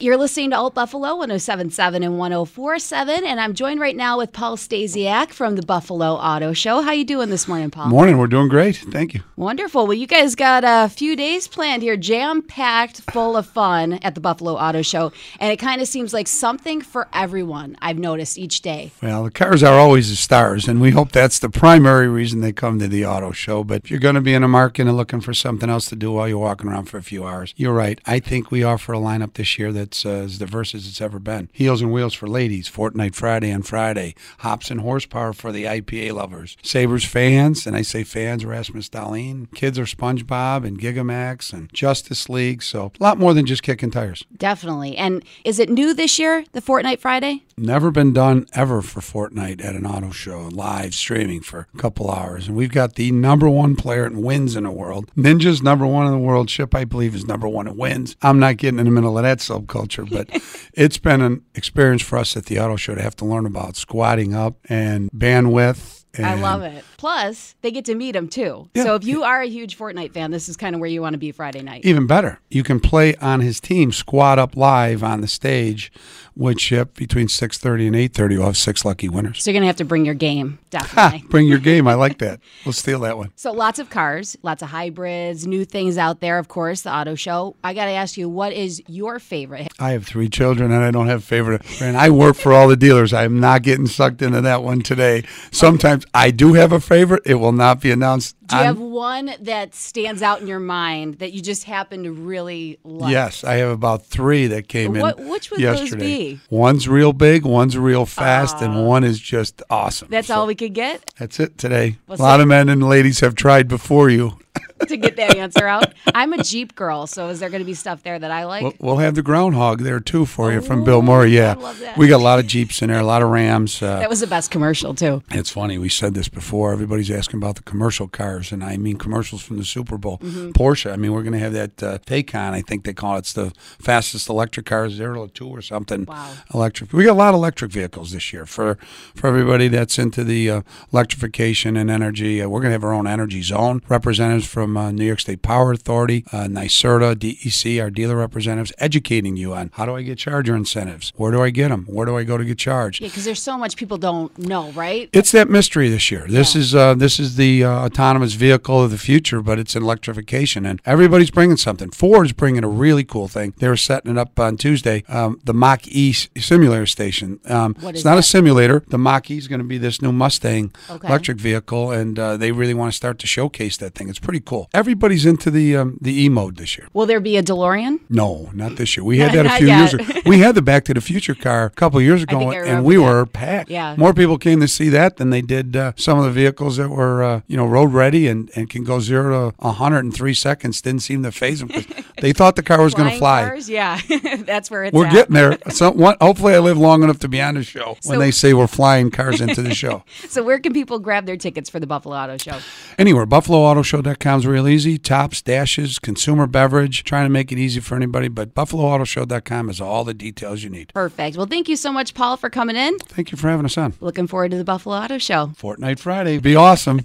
You're listening to Alt Buffalo 1077 and 1047, and I'm joined right now with Paul Stasiak from the Buffalo Auto Show. How you doing this morning, Paul? Morning, we're doing great. Thank you. Wonderful. Well, you guys got a few days planned here, jam packed, full of fun at the Buffalo Auto Show, and it kind of seems like something for everyone. I've noticed each day. Well, the cars are always the stars, and we hope that's the primary reason they come to the auto show. But if you're going to be in a market and looking for something else to do while you're walking around for a few hours, you're right. I think we offer a lineup this year that's uh, as diverse as it's ever been. Heels and wheels for ladies, Fortnite Friday on Friday, hops and horsepower for the IPA lovers, Sabres fans, and I say fans, Rasmus Dahlin, kids are SpongeBob and Gigamax and Justice League. So a lot more than just kicking tires. Definitely. And is it new this year, the Fortnite Friday? Never been done ever for Fortnite at an auto show, live streaming for a couple hours. And we've got the number one player in wins in the world. Ninja's number one in the world. Chip, I believe, is number one in wins. I'm not getting in the middle of that subculture, but it's been an experience for us at the auto show to have to learn about squadding up and bandwidth. I love it. Plus, they get to meet him too. Yeah. So if you are a huge Fortnite fan, this is kind of where you want to be Friday night. Even better, you can play on his team, squad up live on the stage with Chip between 6.30 and 8.30. We'll have six lucky winners. So you're going to have to bring your game, Ha, definitely. bring your game. I like that. We'll steal that one. So lots of cars, lots of hybrids, new things out there, of course, the auto show. I got to ask you, what is your favorite? I have three children and I don't have favorite. And I work for all the dealers. I'm not getting sucked into that one today. Sometimes I do have a favorite. It will not be announced. Do you on- have one that stands out in your mind that you just happen to really like? Yes, I have about three that came What- in which would those yesterday. One's real big, one's real fast, and one is just awesome. That's So all we could get That's it today. Well, a lot so- of men and ladies have tried before you. To get that answer out. I'm a Jeep girl, so is there going to be stuff there that I like? We'll, we'll have the groundhog there too for you from Bill Murray. Yeah, I love that. we got a lot of Jeeps in there, a lot of Rams. Uh, that was the best commercial, too. It's funny. We said this before. Everybody's asking about the commercial cars, and I mean commercials from the Super Bowl. Mm-hmm. Porsche. I mean, we're going to have that uh, Taycan. I think they call it. It's the fastest electric car, zero to two or something. Wow. Electric. We got a lot of electric vehicles this year for for everybody that's into the uh, electrification and energy. Uh, we're going to have our own energy zone representatives from uh, New York State Power Authority, uh, NYSERDA, DEC, our dealer representatives, educating you on how do I get charger incentives? Where do I get them? Where do I go to get charged? Yeah, because there's so much people don't know, right? It's that mystery this year. This is uh, this is the uh, autonomous vehicle of the future, but it's in electrification, and everybody's bringing something. Ford's bringing a really cool thing. They were setting it up on Tuesday. Um, the Mach E simulator station. Um, it's not that? a simulator. The Mach E is going to be this new Mustang Okay. electric vehicle, and uh, they really want to start to showcase that thing. It's pretty cool. Everybody's into the um, the E mode this year. Will there be a DeLorean? No, not this year. We had that a few years ago. We had the Back to the Future car a couple years ago, and we that. were packed. Yeah. More people came to see that than they did uh, some of the vehicles that were, uh, you know, road ready and, and can go zero to 100 in three seconds. Didn't seem to faze them 'cause they thought the car was going to fly. Cars? Yeah, that's where it's at. We're at. getting there. So, one, hopefully, I live long enough to be on the show when they say we're flying cars into the show. So where can people grab their tickets for the Buffalo Auto Show? Anywhere, BuffaloAutoShow.com is real easy. Tops, Dash's, consumer beverage. Trying to make it easy for anybody, but BuffaloAutoShow.com is all the details you need. Perfect. Well, thank you so much, Paul, for coming in. Thank you for having us on. Looking forward to the Buffalo Auto Show. Fortnite Friday. Be awesome.